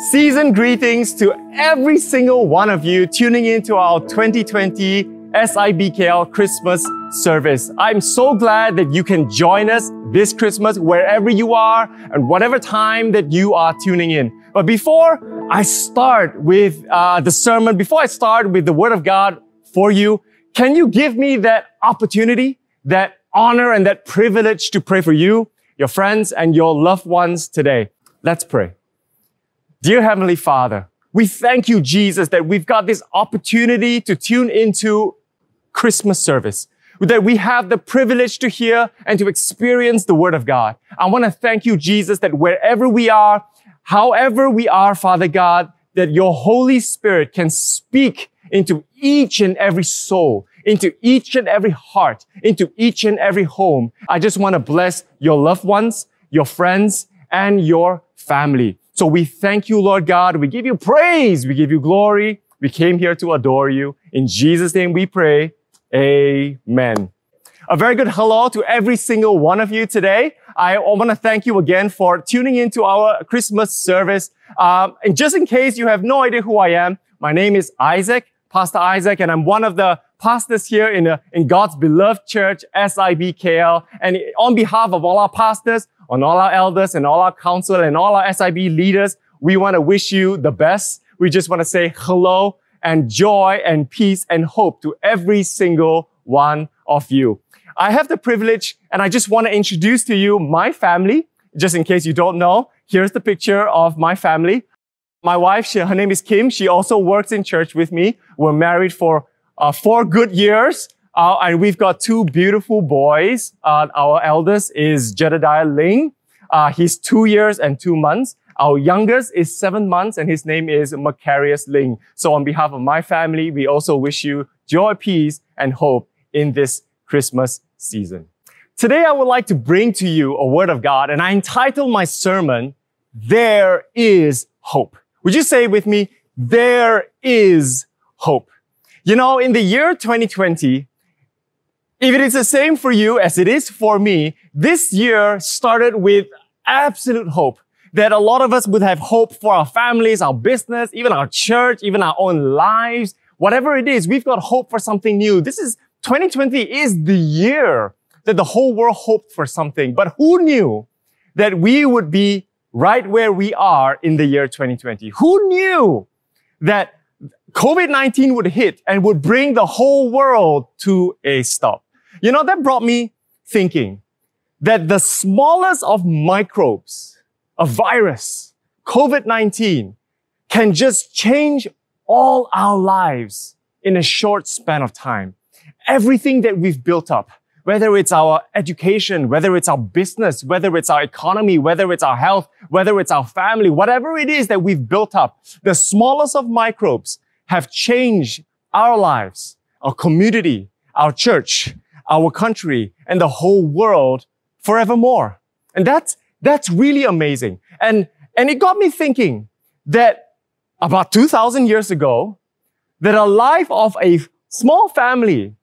Season greetings to every single one of you tuning in to our 2020 SIBKL Christmas service. I'm so glad that you can join us this Christmas wherever you are and whatever time that you are tuning in. But before I start with uh, the sermon, before I start with the Word of God for you, can you give me that opportunity, that honor and that privilege to pray for you, your friends, and your loved ones today? Let's pray. Dear Heavenly Father, we thank you, Jesus, that we've got this opportunity to tune into Christmas service, that we have the privilege to hear and to experience the Word of God. I want to thank you, Jesus, that wherever we are, however we are, Father God, that your Holy Spirit can speak into each and every soul, into each and every heart, into each and every home. I just want to bless your loved ones, your friends, and your family. So we thank you, Lord God. We give you praise. We give you glory. We came here to adore you. In Jesus' name we pray. Amen. A very good hello to every single one of you today. I want to thank you again for tuning into our Christmas service. Um, and just in case you have no idea who I am, my name is Isaac, Pastor Isaac, and I'm one of the pastors here in, the, in God's beloved church, SIBKL. And on behalf of all our pastors, on all our elders and all our council and all our SIB leaders, we want to wish you the best. We just want to say hello and joy and peace and hope to every single one of you. I have the privilege and I just want to introduce to you my family. Just in case you don't know, here's the picture of my family. My wife, she, her name is Kim. She also works in church with me. We're married for uh, four good years. Uh, and we've got two beautiful boys. Uh, our eldest is Jedediah Ling. Uh, he's two years and two months. Our youngest is seven months and his name is Macarius Ling. So on behalf of my family, we also wish you joy, peace, and hope in this Christmas season. Today, I would like to bring to you a word of God and I entitled my sermon, There is Hope. Would you say with me, There is Hope? You know, in the year 2020, if it is the same for you as it is for me, this year started with absolute hope that a lot of us would have hope for our families, our business, even our church, even our own lives. Whatever it is, we've got hope for something new. This is 2020 is the year that the whole world hoped for something. But who knew that we would be right where we are in the year 2020? Who knew that COVID-19 would hit and would bring the whole world to a stop? You know, that brought me thinking that the smallest of microbes, a virus, COVID-19, can just change all our lives in a short span of time. Everything that we've built up, whether it's our education, whether it's our business, whether it's our economy, whether it's our health, whether it's our family, whatever it is that we've built up, the smallest of microbes have changed our lives, our community, our church, our country, and the whole world forevermore. And that's, that's really amazing. And, and it got me thinking that about 2000 years ago, that a life of a small family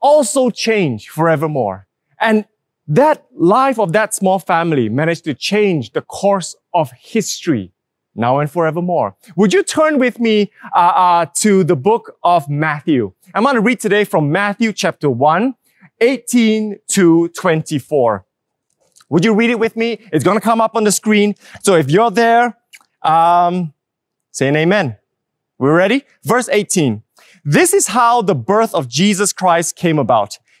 also changed forevermore. And that life of that small family managed to change the course of history now and forevermore. Would you turn with me uh, uh, to the book of Matthew? I'm going to read today from Matthew chapter 1, 18 to 24. Would you read it with me? It's going to come up on the screen. So if you're there, um, say an amen. We're ready? Verse 18. This is how the birth of Jesus Christ came about.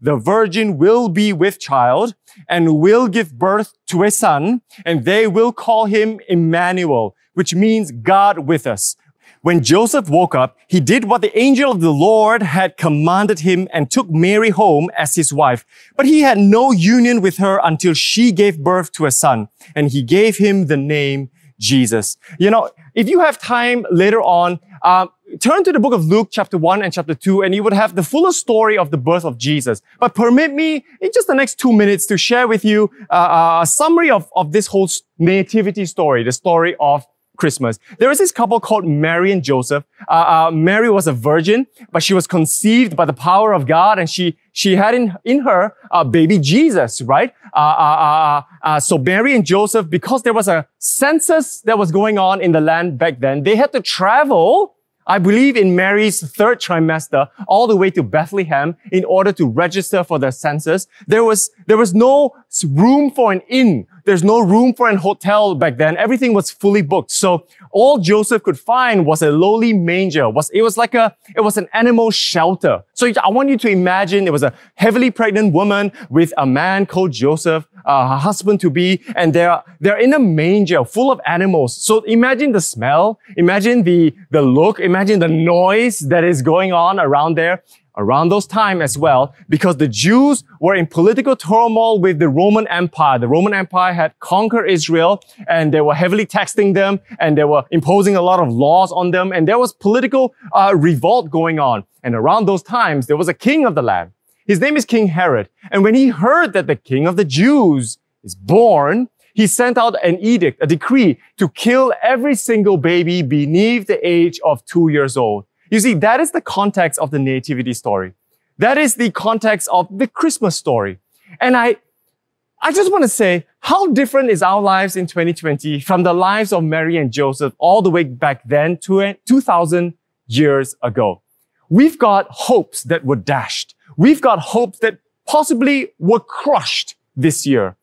the virgin will be with child and will give birth to a son, and they will call him Emmanuel, which means God with us. When Joseph woke up, he did what the angel of the Lord had commanded him and took Mary home as his wife. But he had no union with her until she gave birth to a son, and he gave him the name Jesus. You know, if you have time later on, uh, turn to the book of Luke, chapter 1 and chapter 2, and you would have the fuller story of the birth of Jesus. But permit me, in just the next two minutes, to share with you uh, a summary of, of this whole nativity story, the story of Christmas. There is this couple called Mary and Joseph. Uh, uh, Mary was a virgin, but she was conceived by the power of God, and she she had in in her uh, baby Jesus, right? Uh, uh, uh, so Mary and Joseph, because there was a census that was going on in the land back then, they had to travel I believe in Mary's third trimester all the way to Bethlehem in order to register for the census. There was, there was no room for an inn. There's no room for an hotel back then. Everything was fully booked. So all Joseph could find was a lowly manger. Was, it was like a, it was an animal shelter. So I want you to imagine it was a heavily pregnant woman with a man called Joseph uh, husband to be, and they're, they're in a manger full of animals. So imagine the smell, imagine the, the look, imagine the noise that is going on around there around those time as well, because the Jews were in political turmoil with the Roman Empire. The Roman Empire had conquered Israel and they were heavily taxing them and they were imposing a lot of laws on them and there was political uh, revolt going on. And around those times, there was a king of the land his name is King Herod. And when he heard that the king of the Jews is born, he sent out an edict, a decree to kill every single baby beneath the age of two years old. You see, that is the context of the nativity story. That is the context of the Christmas story. And I, I just want to say, how different is our lives in 2020 from the lives of Mary and Joseph all the way back then to 2000 years ago? We've got hopes that were dashed. We've got hopes that possibly were crushed this year.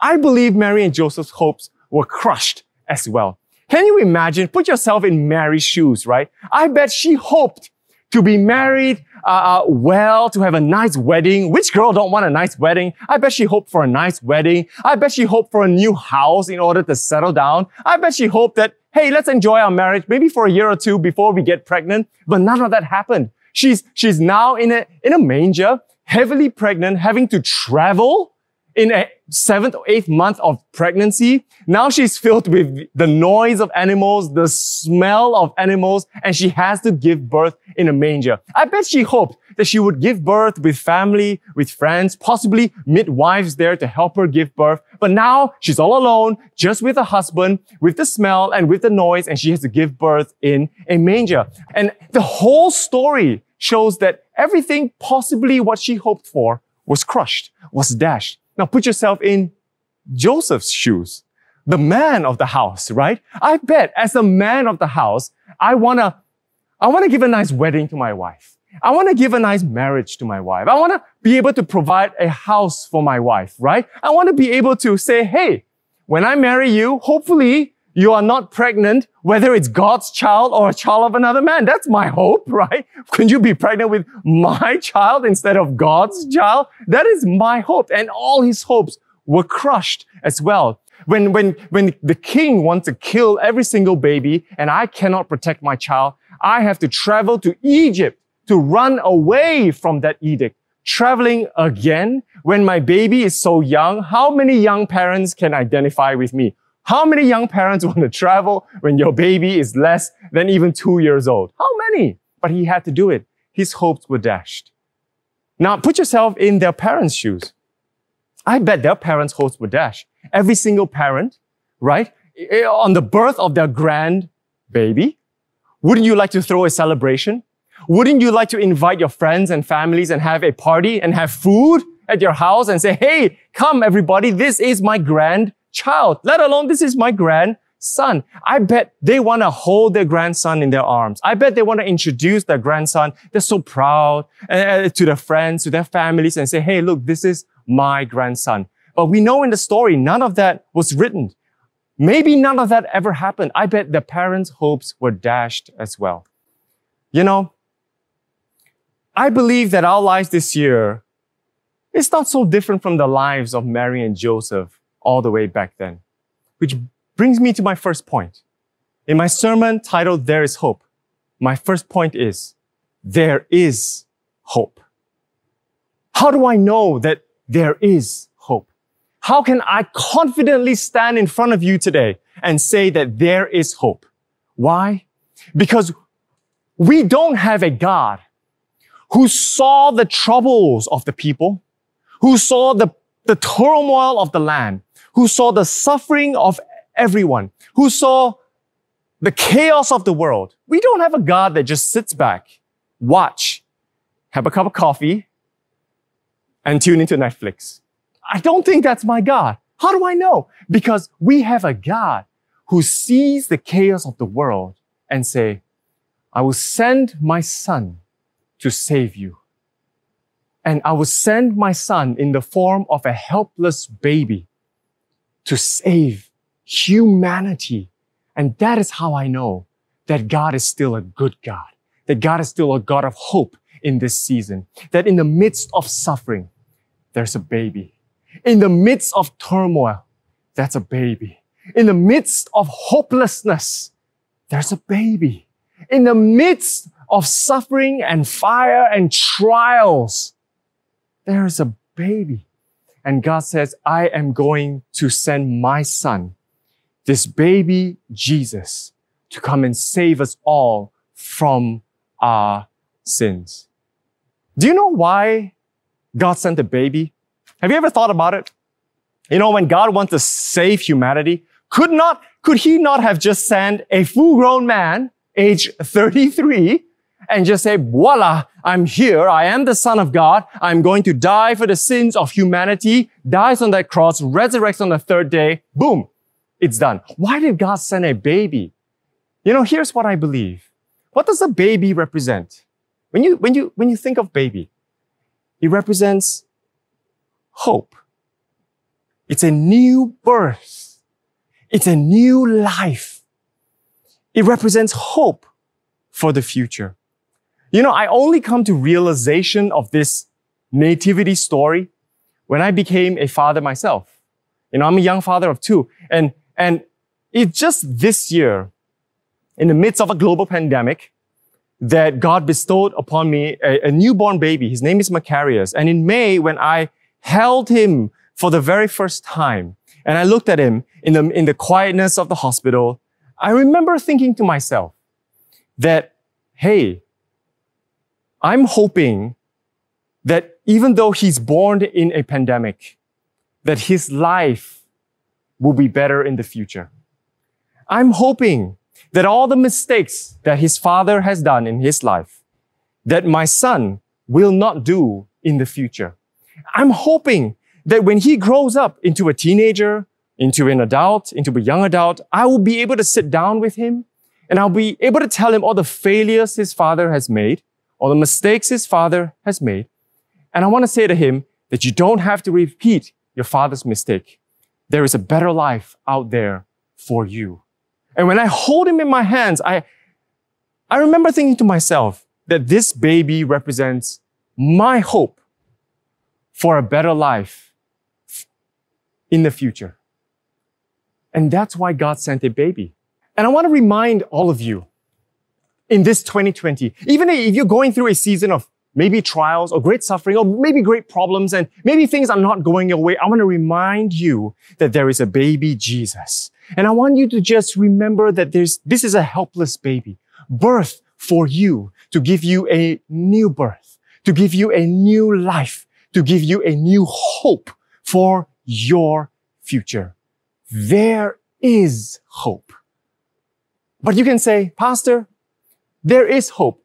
I believe Mary and Joseph's hopes were crushed as well. Can you imagine? Put yourself in Mary's shoes, right? I bet she hoped to be married uh, uh, well, to have a nice wedding. Which girl don't want a nice wedding? I bet she hoped for a nice wedding. I bet she hoped for a new house in order to settle down. I bet she hoped that, hey, let's enjoy our marriage maybe for a year or two before we get pregnant. But none of that happened. She's, she's now in a, in a manger, heavily pregnant, having to travel in a seventh or eighth month of pregnancy. Now she's filled with the noise of animals, the smell of animals, and she has to give birth in a manger. I bet she hoped that she would give birth with family, with friends, possibly midwives there to help her give birth. But now she's all alone, just with her husband, with the smell and with the noise, and she has to give birth in a manger. And the whole story shows that everything possibly what she hoped for was crushed, was dashed. Now put yourself in Joseph's shoes, the man of the house, right? I bet as a man of the house, I wanna, I wanna give a nice wedding to my wife. I want to give a nice marriage to my wife. I want to be able to provide a house for my wife, right? I want to be able to say, hey, when I marry you, hopefully you are not pregnant, whether it's God's child or a child of another man. That's my hope, right? Could you be pregnant with my child instead of God's child? That is my hope. And all his hopes were crushed as well. When, when, when the king wants to kill every single baby and I cannot protect my child, I have to travel to Egypt to run away from that edict. Traveling again when my baby is so young. How many young parents can identify with me? How many young parents want to travel when your baby is less than even two years old? How many? But he had to do it. His hopes were dashed. Now put yourself in their parents' shoes. I bet their parents' hopes were dashed. Every single parent, right? On the birth of their grand baby, wouldn't you like to throw a celebration? Wouldn't you like to invite your friends and families and have a party and have food at your house and say, Hey, come everybody. This is my grand child, let alone this is my grandson. I bet they want to hold their grandson in their arms. I bet they want to introduce their grandson. They're so proud uh, to their friends, to their families and say, Hey, look, this is my grandson. But we know in the story, none of that was written. Maybe none of that ever happened. I bet the parents' hopes were dashed as well. You know, I believe that our lives this year It's not so different from the lives of Mary and Joseph all the way back then. Which brings me to my first point. In my sermon titled There is Hope, my first point is there is hope. How do I know that there is hope? How can I confidently stand in front of you today and say that there is hope? Why? Because we don't have a God who saw the troubles of the people, who saw the, the turmoil of the land, who saw the suffering of everyone, who saw the chaos of the world. We don't have a God that just sits back, watch, have a cup of coffee, and tune into Netflix. I don't think that's my God. How do I know? Because we have a God who sees the chaos of the world and say, I will send my son to save you. And I will send my son in the form of a helpless baby to save humanity. And that is how I know that God is still a good God, that God is still a God of hope in this season, that in the midst of suffering, there's a baby. In the midst of turmoil, that's a baby. In the midst of hopelessness, there's a baby. In the midst of suffering and fire and trials, there is a baby. And God says, I am going to send my son, this baby Jesus, to come and save us all from our sins. Do you know why God sent a baby? Have you ever thought about it? You know, when God wants to save humanity, could not, could he not have just sent a full grown man, age 33, and just say, voila, I'm here. I am the son of God. I'm going to die for the sins of humanity, dies on that cross, resurrects on the third day. Boom. It's done. Why did God send a baby? You know, here's what I believe. What does a baby represent? When you, when you, when you think of baby, it represents hope. It's a new birth. It's a new life. It represents hope for the future. You know, I only come to realization of this nativity story when I became a father myself. You know, I'm a young father of two. And, and it's just this year, in the midst of a global pandemic, that God bestowed upon me a, a newborn baby. His name is Macarius. And in May, when I held him for the very first time, and I looked at him in the, in the quietness of the hospital, I remember thinking to myself that, hey, I'm hoping that even though he's born in a pandemic, that his life will be better in the future. I'm hoping that all the mistakes that his father has done in his life, that my son will not do in the future. I'm hoping that when he grows up into a teenager, into an adult, into a young adult, I will be able to sit down with him and I'll be able to tell him all the failures his father has made, all the mistakes his father has made. And I want to say to him that you don't have to repeat your father's mistake. There is a better life out there for you. And when I hold him in my hands, I, I remember thinking to myself that this baby represents my hope for a better life in the future. And that's why God sent a baby. And I want to remind all of you in this 2020, even if you're going through a season of maybe trials or great suffering or maybe great problems and maybe things are not going your way, I want to remind you that there is a baby Jesus. And I want you to just remember that there's, this is a helpless baby, birth for you to give you a new birth, to give you a new life, to give you a new hope for your future. There is hope. But you can say, Pastor, there is hope.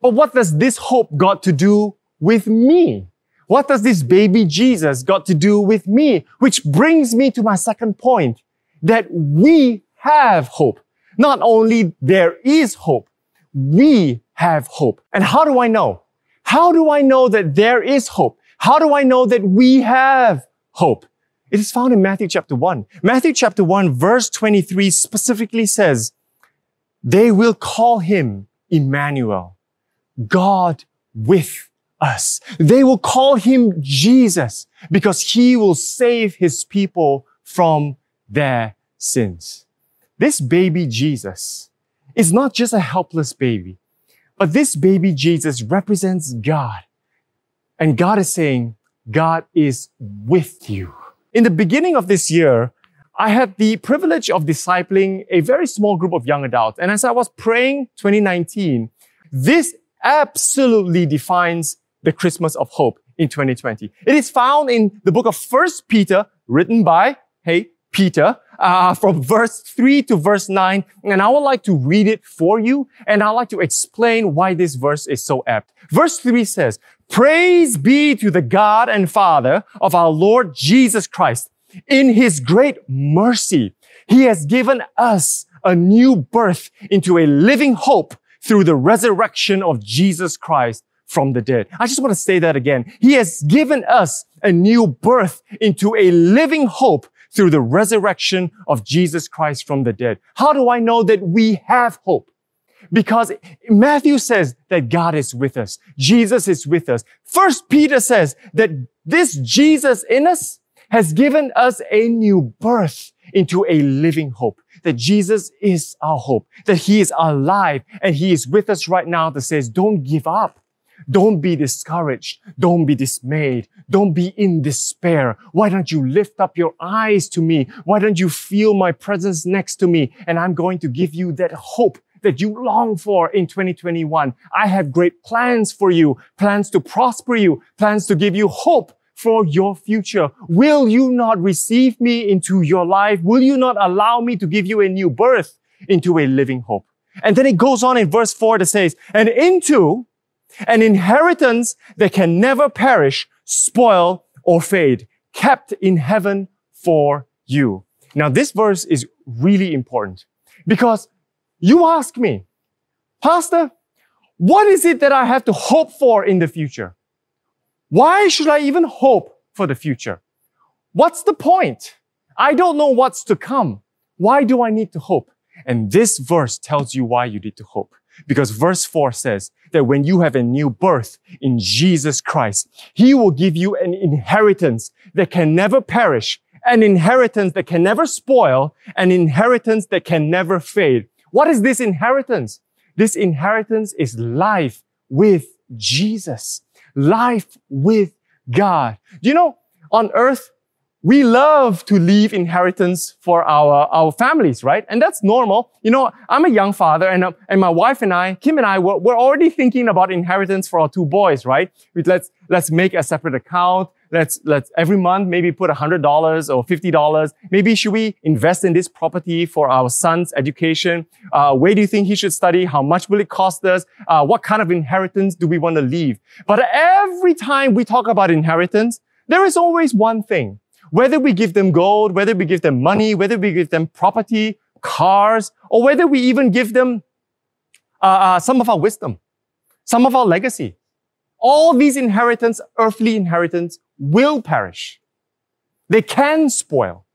But what does this hope got to do with me? What does this baby Jesus got to do with me? Which brings me to my second point that we have hope. Not only there is hope, we have hope. And how do I know? How do I know that there is hope? How do I know that we have hope? It is found in Matthew chapter 1. Matthew chapter 1 verse 23 specifically says, they will call him Emmanuel, God with us. They will call him Jesus because he will save his people from their sins. This baby Jesus is not just a helpless baby, but this baby Jesus represents God. And God is saying, God is with you. In the beginning of this year, I had the privilege of discipling a very small group of young adults. And as I was praying 2019, this absolutely defines the Christmas of hope in 2020. It is found in the book of First Peter, written by, hey, Peter, uh, from verse 3 to verse 9. And I would like to read it for you. And I'd like to explain why this verse is so apt. Verse 3 says, Praise be to the God and Father of our Lord Jesus Christ in his great mercy, he has given us a new birth into a living hope through the resurrection of Jesus Christ from the dead. I just want to say that again. He has given us a new birth into a living hope through the resurrection of Jesus Christ from the dead. How do I know that we have hope? Because Matthew says that God is with us. Jesus is with us. First Peter says that this Jesus in us has given us a new birth into a living hope. That Jesus is our hope. That He is alive and He is with us right now that says, don't give up. Don't be discouraged. Don't be dismayed. Don't be in despair. Why don't you lift up your eyes to me? Why don't you feel my presence next to me? And I'm going to give you that hope that you long for in 2021. I have great plans for you, plans to prosper you, plans to give you hope for your future. Will you not receive me into your life? Will you not allow me to give you a new birth into a living hope? And then it goes on in verse four that says, and into an inheritance that can never perish, spoil, or fade, kept in heaven for you. Now, this verse is really important because you ask me, Pastor, what is it that I have to hope for in the future? Why should I even hope for the future? What's the point? I don't know what's to come. Why do I need to hope? And this verse tells you why you need to hope. Because verse 4 says that when you have a new birth in Jesus Christ, He will give you an inheritance that can never perish, an inheritance that can never spoil, an inheritance that can never fade. What is this inheritance? This inheritance is life with Jesus life with God. Do you know, on earth, we love to leave inheritance for our, our families, right? And that's normal. You know, I'm a young father and, uh, and my wife and I, Kim and I, we're, we're already thinking about inheritance for our two boys, right? Let's, let's make a separate account. Let's, let's every month maybe put $100 or $50. Maybe should we invest in this property for our son's education? Uh, where do you think he should study? How much will it cost us? Uh, what kind of inheritance do we want to leave? But every time we talk about inheritance, there is always one thing. Whether we give them gold, whether we give them money, whether we give them property, cars, or whether we even give them uh, uh some of our wisdom, some of our legacy. All these inheritance, earthly inheritance, will perish. They can spoil,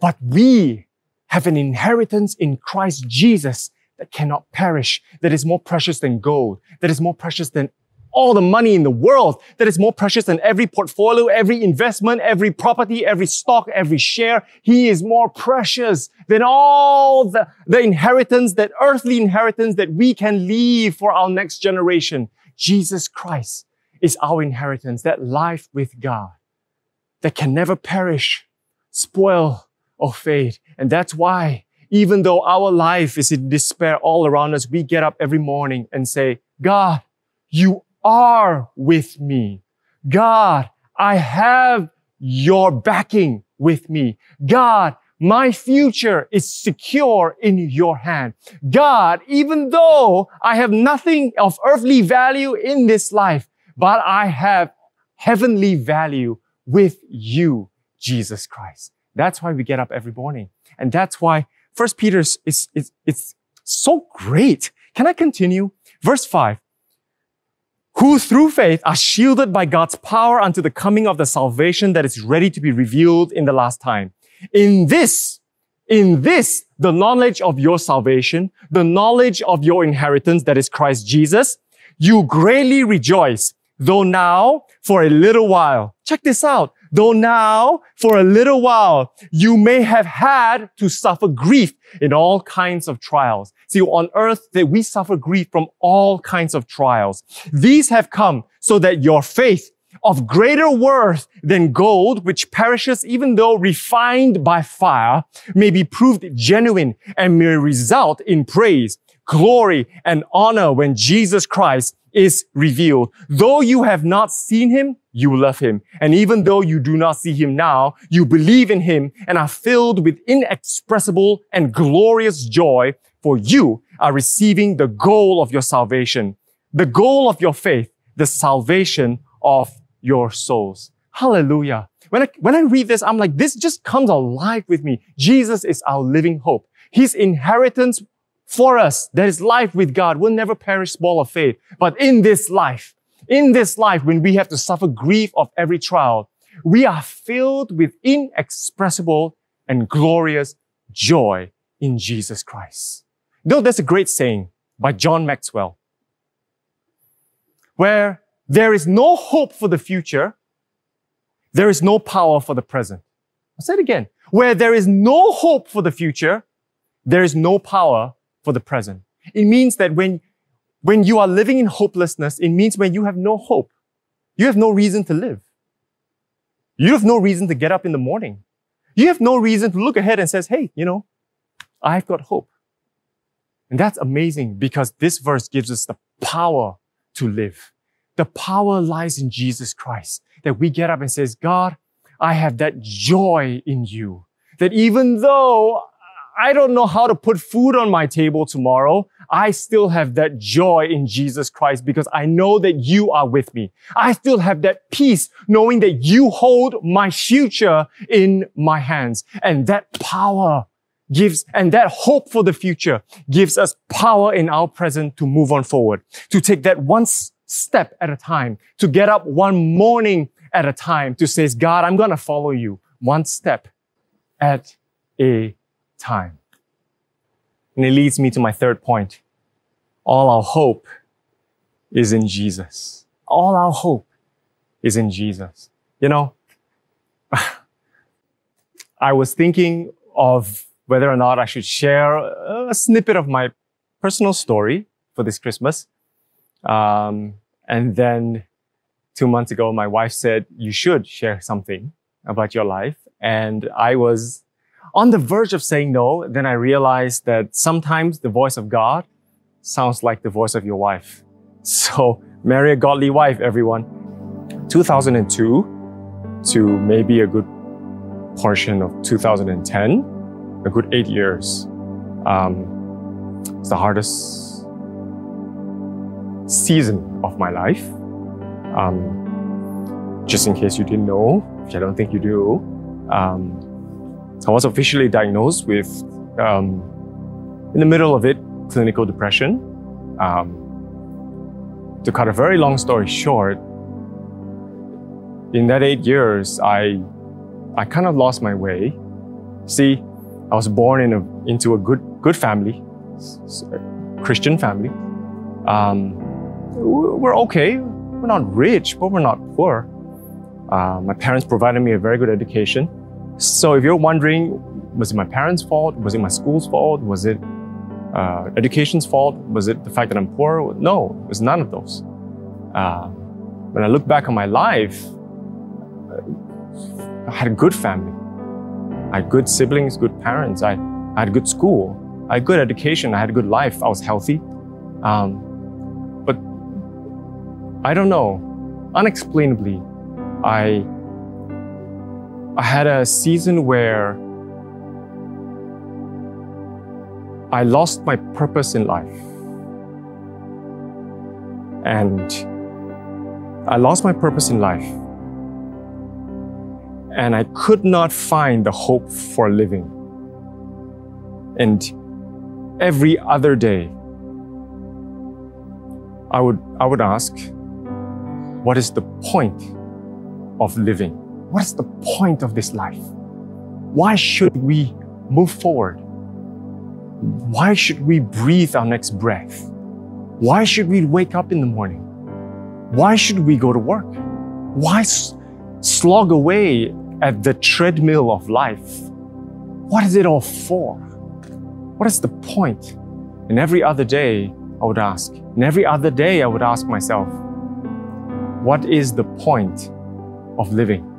but we have an inheritance in Christ Jesus that cannot perish, that is more precious than gold, that is more precious than all the money in the world, that is more precious than every portfolio, every investment, every property, every stock, every share. He is more precious than all the, the inheritance, that earthly inheritance that we can leave for our next generation. Jesus Christ is our inheritance, that life with God that can never perish, spoil, or fade. And that's why, even though our life is in despair all around us, we get up every morning and say, God, you are with me. God, I have your backing with me. God, my future is secure in your hand. God, even though I have nothing of earthly value in this life, but I have heavenly value with you, Jesus Christ. That's why we get up every morning. And that's why First Peter is, is, it's so great. Can I continue? Verse five. Who through faith are shielded by God's power unto the coming of the salvation that is ready to be revealed in the last time. In this, in this, the knowledge of your salvation, the knowledge of your inheritance that is Christ Jesus, you greatly rejoice though now for a little while, check this out, though now for a little while you may have had to suffer grief in all kinds of trials. See, on earth that we suffer grief from all kinds of trials. These have come so that your faith of greater worth than gold, which perishes even though refined by fire, may be proved genuine and may result in praise, glory, and honor when Jesus Christ is revealed. Though you have not seen him, you love him. And even though you do not see him now, you believe in him and are filled with inexpressible and glorious joy for you are receiving the goal of your salvation, the goal of your faith, the salvation of your souls. Hallelujah. When I, when I read this, I'm like, this just comes alive with me. Jesus is our living hope. His inheritance for us, that is life with God, We'll never perish small of faith. But in this life, in this life, when we have to suffer grief of every trial, we are filled with inexpressible and glorious joy in Jesus Christ. Though there's a great saying by John Maxwell, where there is no hope for the future, there is no power for the present. I'll say it again. Where there is no hope for the future, there is no power for the present. It means that when, when you are living in hopelessness, it means when you have no hope, you have no reason to live. You have no reason to get up in the morning. You have no reason to look ahead and says, Hey, you know, I've got hope. And that's amazing because this verse gives us the power to live. The power lies in Jesus Christ that we get up and says, God, I have that joy in you. That even though I don't know how to put food on my table tomorrow. I still have that joy in Jesus Christ because I know that you are with me. I still have that peace knowing that you hold my future in my hands. And that power gives, and that hope for the future gives us power in our present to move on forward, to take that one step at a time, to get up one morning at a time, to say, God, I'm going to follow you one step at a time. And it leads me to my third point. All our hope is in Jesus. All our hope is in Jesus. You know, I was thinking of whether or not I should share a snippet of my personal story for this Christmas. Um, and then two months ago, my wife said, you should share something about your life. And I was on the verge of saying no, then I realized that sometimes the voice of God sounds like the voice of your wife. So marry a godly wife, everyone. 2002 to maybe a good portion of 2010, a good eight years. Um, it's the hardest season of my life. Um, just in case you didn't know, which I don't think you do, um, I was officially diagnosed with, um, in the middle of it, clinical depression. Um, to cut a very long story short, in that eight years, I, I kind of lost my way. See, I was born in a, into a good, good family, Christian family. Um, we're okay. We're not rich, but we're not poor. Uh, my parents provided me a very good education. So if you're wondering, was it my parents' fault? Was it my school's fault? Was it uh, education's fault? Was it the fact that I'm poor? No, it was none of those. Uh, when I look back on my life, I had a good family. I had good siblings, good parents. I, I had a good school. I had good education. I had a good life. I was healthy. Um, but I don't know. Unexplainably, I I had a season where I lost my purpose in life. And I lost my purpose in life. And I could not find the hope for living. And every other day, I would, I would ask, what is the point of living? What is the point of this life? Why should we move forward? Why should we breathe our next breath? Why should we wake up in the morning? Why should we go to work? Why slog away at the treadmill of life? What is it all for? What is the point? And every other day, I would ask, and every other day, I would ask myself, what is the point of living?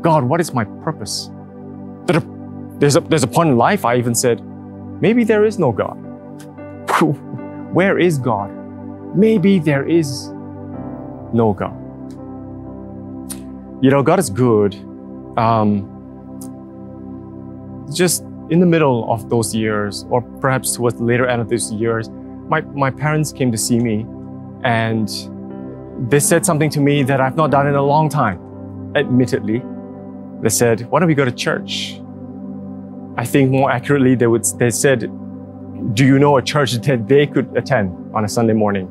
God, what is my purpose? There's a, there's a point in life, I even said, maybe there is no God. Where is God? Maybe there is no God. You know, God is good. Um, just in the middle of those years, or perhaps towards the later end of those years, my, my parents came to see me and they said something to me that I've not done in a long time, admittedly. They said, Why don't we go to church? I think more accurately, they would they said, Do you know a church that they could attend on a Sunday morning?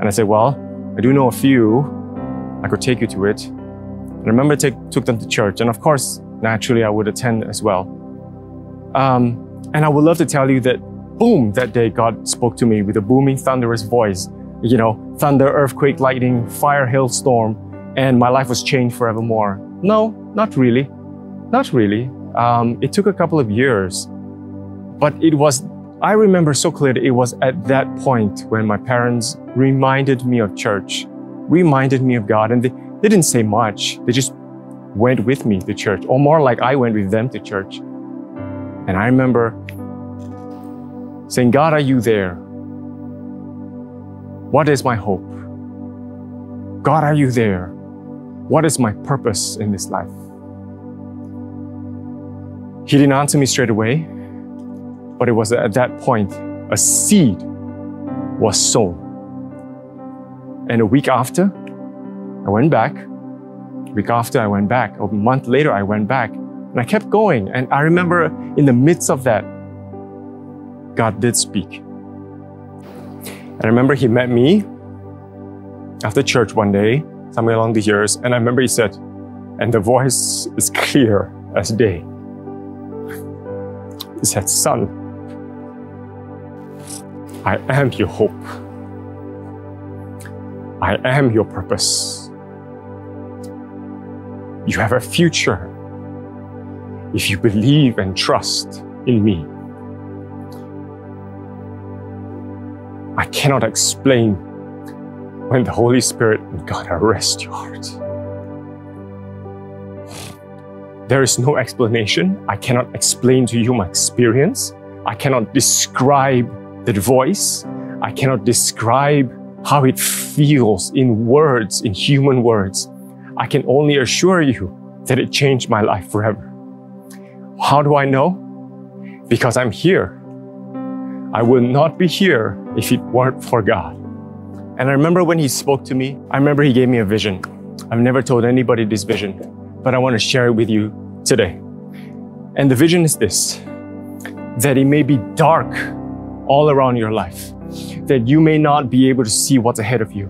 And I said, Well, I do know a few. I could take you to it. And I remember take, took them to church. And of course, naturally, I would attend as well. Um, and I would love to tell you that, boom, that day God spoke to me with a booming, thunderous voice. You know, thunder, earthquake, lightning, fire, hail, storm. and my life was changed forevermore. No, not really. Not really. Um, it took a couple of years, but it was, I remember so clearly, it was at that point when my parents reminded me of church, reminded me of God, and they, they didn't say much. They just went with me to church, or more like I went with them to church. And I remember saying, God, are you there? What is my hope? God, are you there? What is my purpose in this life? He didn't answer me straight away, but it was at that point a seed was sown. And a week after, I went back. A week after, I went back. A month later, I went back. And I kept going. And I remember in the midst of that, God did speak. And I remember He met me after church one day, somewhere along the years. And I remember He said, and the voice is clear as day. He said, Son, I am your hope. I am your purpose. You have a future if you believe and trust in me. I cannot explain when the Holy Spirit and God arrest your heart. There is no explanation. I cannot explain to you my experience. I cannot describe the voice. I cannot describe how it feels in words, in human words. I can only assure you that it changed my life forever. How do I know? Because I'm here. I would not be here if it weren't for God. And I remember when He spoke to me, I remember He gave me a vision. I've never told anybody this vision, but I want to share it with you today. And the vision is this that it may be dark all around your life, that you may not be able to see what's ahead of you,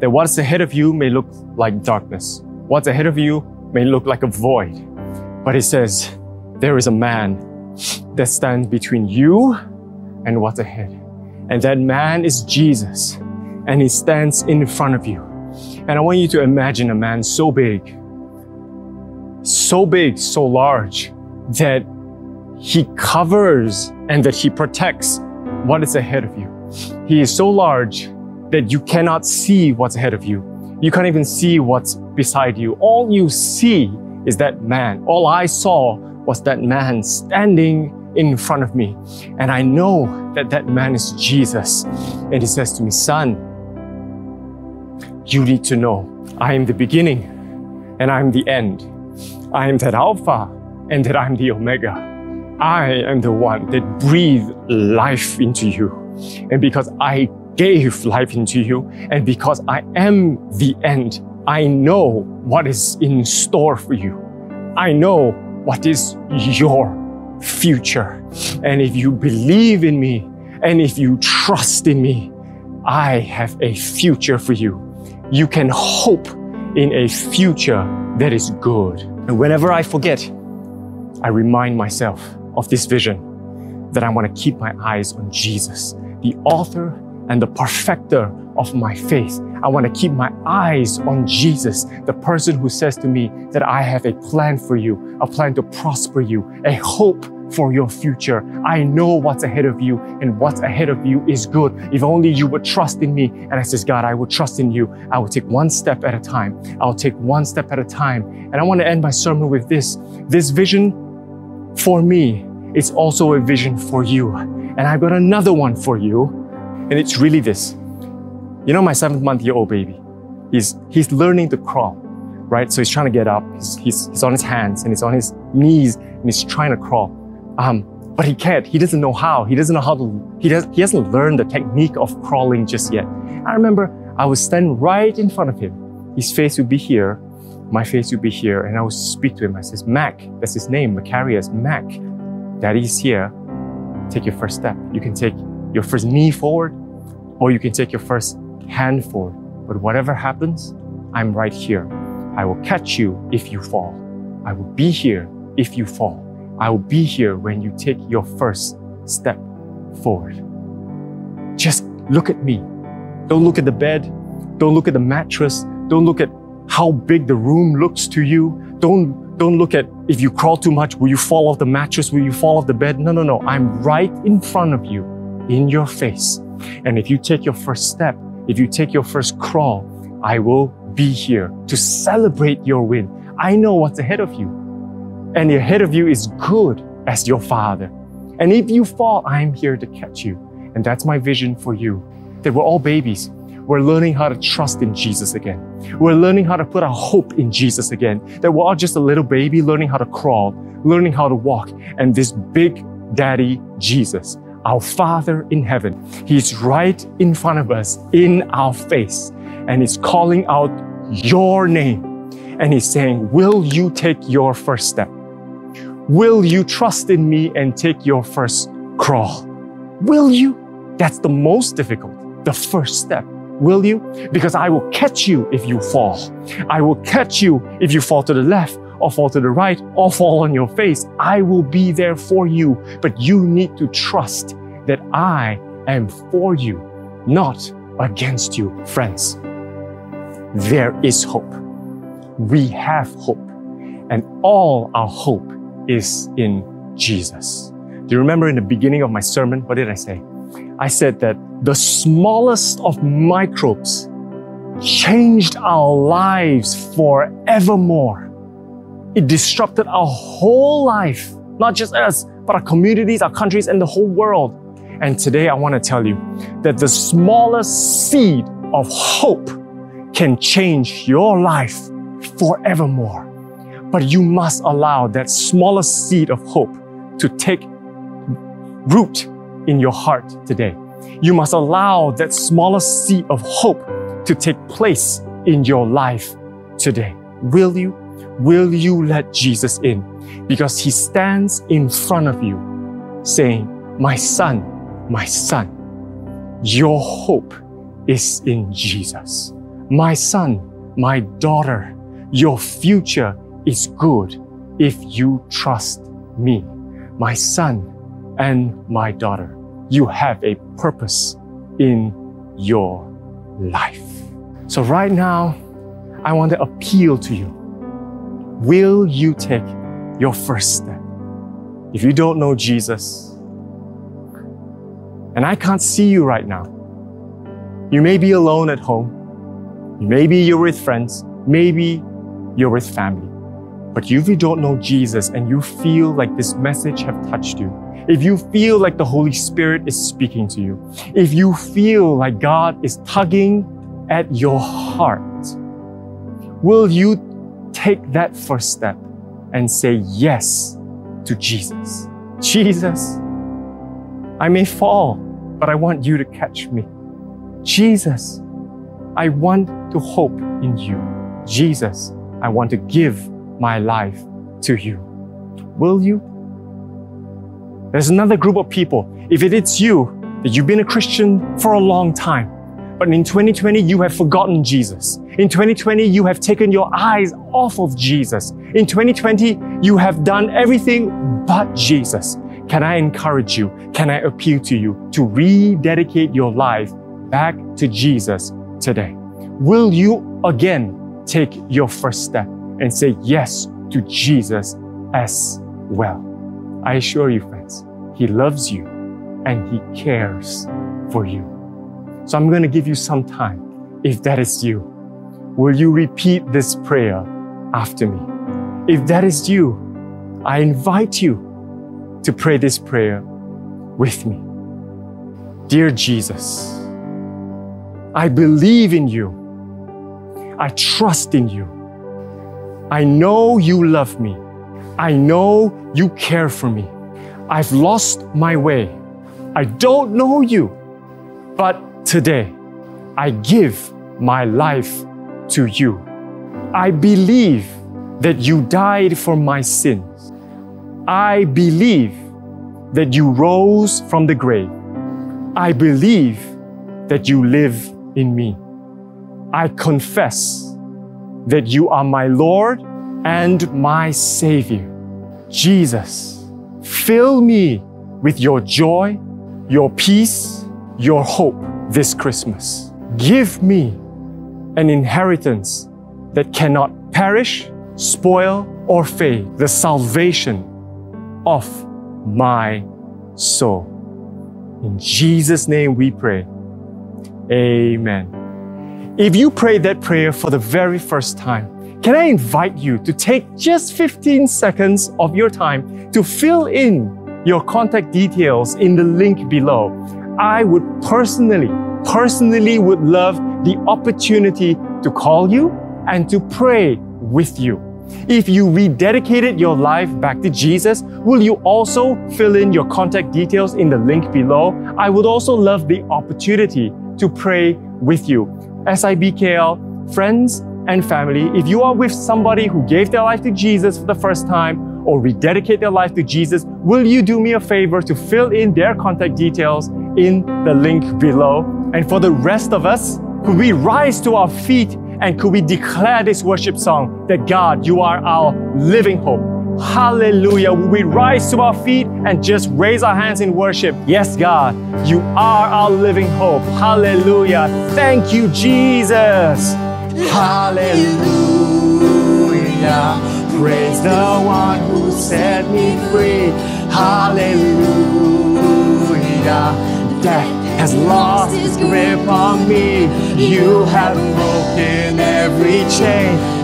that what's ahead of you may look like darkness, what's ahead of you may look like a void. But it says, there is a man that stands between you and what's ahead. And that man is Jesus, and he stands in front of you. And I want you to imagine a man so big so big, so large that he covers and that he protects what is ahead of you. He is so large that you cannot see what's ahead of you. You can't even see what's beside you. All you see is that man. All I saw was that man standing in front of me. And I know that that man is Jesus. And he says to me, son, you need to know I am the beginning and I'm the end. I am that Alpha and that I'm the Omega. I am the one that breathed life into you. And because I gave life into you, and because I am the end, I know what is in store for you. I know what is your future. And if you believe in me, and if you trust in me, I have a future for you. You can hope in a future that is good. And whenever I forget, I remind myself of this vision that I want to keep my eyes on Jesus, the author and the perfecter of my faith. I want to keep my eyes on Jesus, the person who says to me that I have a plan for you, a plan to prosper you, a hope for your future. I know what's ahead of you and what's ahead of you is good. If only you would trust in me. And I says, God, I will trust in you. I will take one step at a time. I'll take one step at a time. And I want to end my sermon with this. This vision for me is also a vision for you. And I've got another one for you. And it's really this. You know, my seventh month year old baby, he's, he's learning to crawl, right? So he's trying to get up. He's, he's, he's on his hands and he's on his knees and he's trying to crawl. Um, but he can't. He doesn't know how. He doesn't know how to, he, does, he hasn't learned the technique of crawling just yet. I remember I would stand right in front of him. His face would be here. My face would be here. And I would speak to him. I says, Mac, that's his name, Macarius, Mac. Daddy's here. Take your first step. You can take your first knee forward or you can take your first hand forward. But whatever happens, I'm right here. I will catch you if you fall. I will be here if you fall. I will be here when you take your first step forward. Just look at me. Don't look at the bed. Don't look at the mattress. Don't look at how big the room looks to you. Don't, don't look at if you crawl too much, will you fall off the mattress? Will you fall off the bed? No, no, no. I'm right in front of you, in your face. And if you take your first step, if you take your first crawl, I will be here to celebrate your win. I know what's ahead of you and ahead of you is good as your Father. And if you fall, I'm here to catch you. And that's my vision for you. That we're all babies. We're learning how to trust in Jesus again. We're learning how to put our hope in Jesus again. That we're all just a little baby learning how to crawl, learning how to walk. And this big daddy, Jesus, our Father in heaven, He's right in front of us, in our face, and He's calling out your name. And He's saying, Will you take your first step? Will you trust in me and take your first crawl? Will you? That's the most difficult, the first step. Will you? Because I will catch you if you fall. I will catch you if you fall to the left or fall to the right or fall on your face. I will be there for you, but you need to trust that I am for you, not against you, friends. There is hope. We have hope, and all our hope is in Jesus. Do you remember in the beginning of my sermon, what did I say? I said that the smallest of microbes changed our lives forevermore. It disrupted our whole life, not just us, but our communities, our countries, and the whole world. And today I want to tell you that the smallest seed of hope can change your life forevermore. But you must allow that smallest seed of hope to take root in your heart today. You must allow that smallest seed of hope to take place in your life today. Will you? Will you let Jesus in? Because he stands in front of you saying, My son, my son, your hope is in Jesus. My son, my daughter, your future is good if you trust me. My son and my daughter, you have a purpose in your life. So right now, I want to appeal to you. Will you take your first step? If you don't know Jesus, and I can't see you right now, you may be alone at home. Maybe you're with friends. Maybe you're with family. But if you don't know Jesus and you feel like this message have touched you, if you feel like the Holy Spirit is speaking to you, if you feel like God is tugging at your heart, will you take that first step and say yes to Jesus? Jesus, I may fall, but I want you to catch me. Jesus, I want to hope in you. Jesus, I want to give my life to you. Will you? There's another group of people. If it is you, that you've been a Christian for a long time, but in 2020 you have forgotten Jesus. In 2020 you have taken your eyes off of Jesus. In 2020 you have done everything but Jesus. Can I encourage you? Can I appeal to you to rededicate your life back to Jesus today? Will you again take your first step and say yes to Jesus as well? I assure you, friends, He loves you and He cares for you. So I'm going to give you some time. If that is you, will you repeat this prayer after me? If that is you, I invite you to pray this prayer with me. Dear Jesus, I believe in you. I trust in you. I know you love me. I know you care for me. I've lost my way. I don't know you. But today, I give my life to you. I believe that you died for my sins. I believe that you rose from the grave. I believe that you live in me. I confess that you are my Lord and my Savior. Jesus, fill me with your joy, your peace, your hope this Christmas. Give me an inheritance that cannot perish, spoil, or fade, the salvation of my soul. In Jesus' name we pray. Amen. If you prayed that prayer for the very first time, can I invite you to take just 15 seconds of your time to fill in your contact details in the link below? I would personally, personally would love the opportunity to call you and to pray with you. If you rededicated your life back to Jesus, will you also fill in your contact details in the link below? I would also love the opportunity to pray with you. SIBKL, friends and family, if you are with somebody who gave their life to Jesus for the first time or rededicate their life to Jesus, will you do me a favor to fill in their contact details in the link below? And for the rest of us, could we rise to our feet and could we declare this worship song that God, you are our living hope? Hallelujah. Will we rise to our feet and just raise our hands in worship? Yes, God, you are our living hope. Hallelujah. Thank you, Jesus. Hallelujah. Praise the one who set me free. Hallelujah. Death has lost its grip on me. You have broken every chain.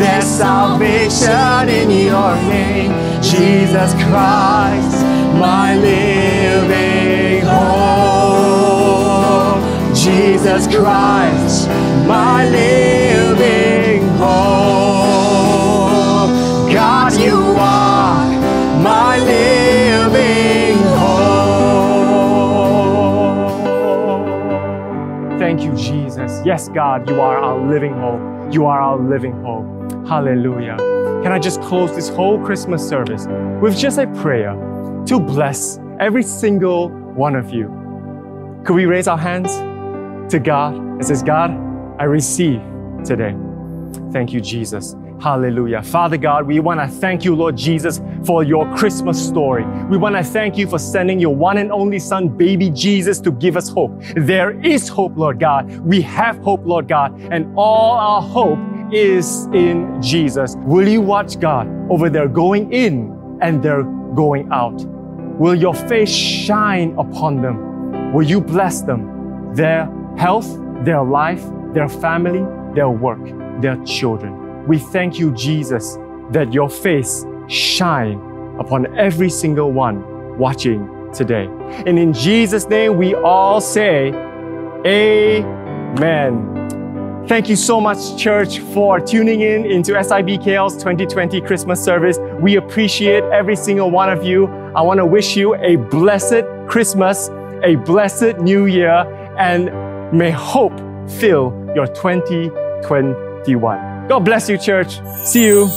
There's salvation in your name, Jesus Christ, my living hope. Jesus Christ, my living hope. God, you are my living hope. Thank you, Jesus. Yes, God, you are our living hope. You are our living hope. Hallelujah. Can I just close this whole Christmas service with just a prayer to bless every single one of you? Could we raise our hands to God and says, God, I receive today. Thank you, Jesus. Hallelujah. Father God, we want to thank you, Lord Jesus, for your Christmas story. We want to thank you for sending your one and only Son, baby Jesus, to give us hope. There is hope, Lord God. We have hope, Lord God, and all our hope is in Jesus. Will you watch God over their going in and their going out? Will your face shine upon them? Will you bless them, their health, their life, their family, their work, their children? We thank you, Jesus, that your face shine upon every single one watching today. And in Jesus' name, we all say, Amen. Thank you so much, church, for tuning in into SIBKL's 2020 Christmas service. We appreciate every single one of you. I want to wish you a blessed Christmas, a blessed new year, and may hope fill your 2021. God bless you, church. See you.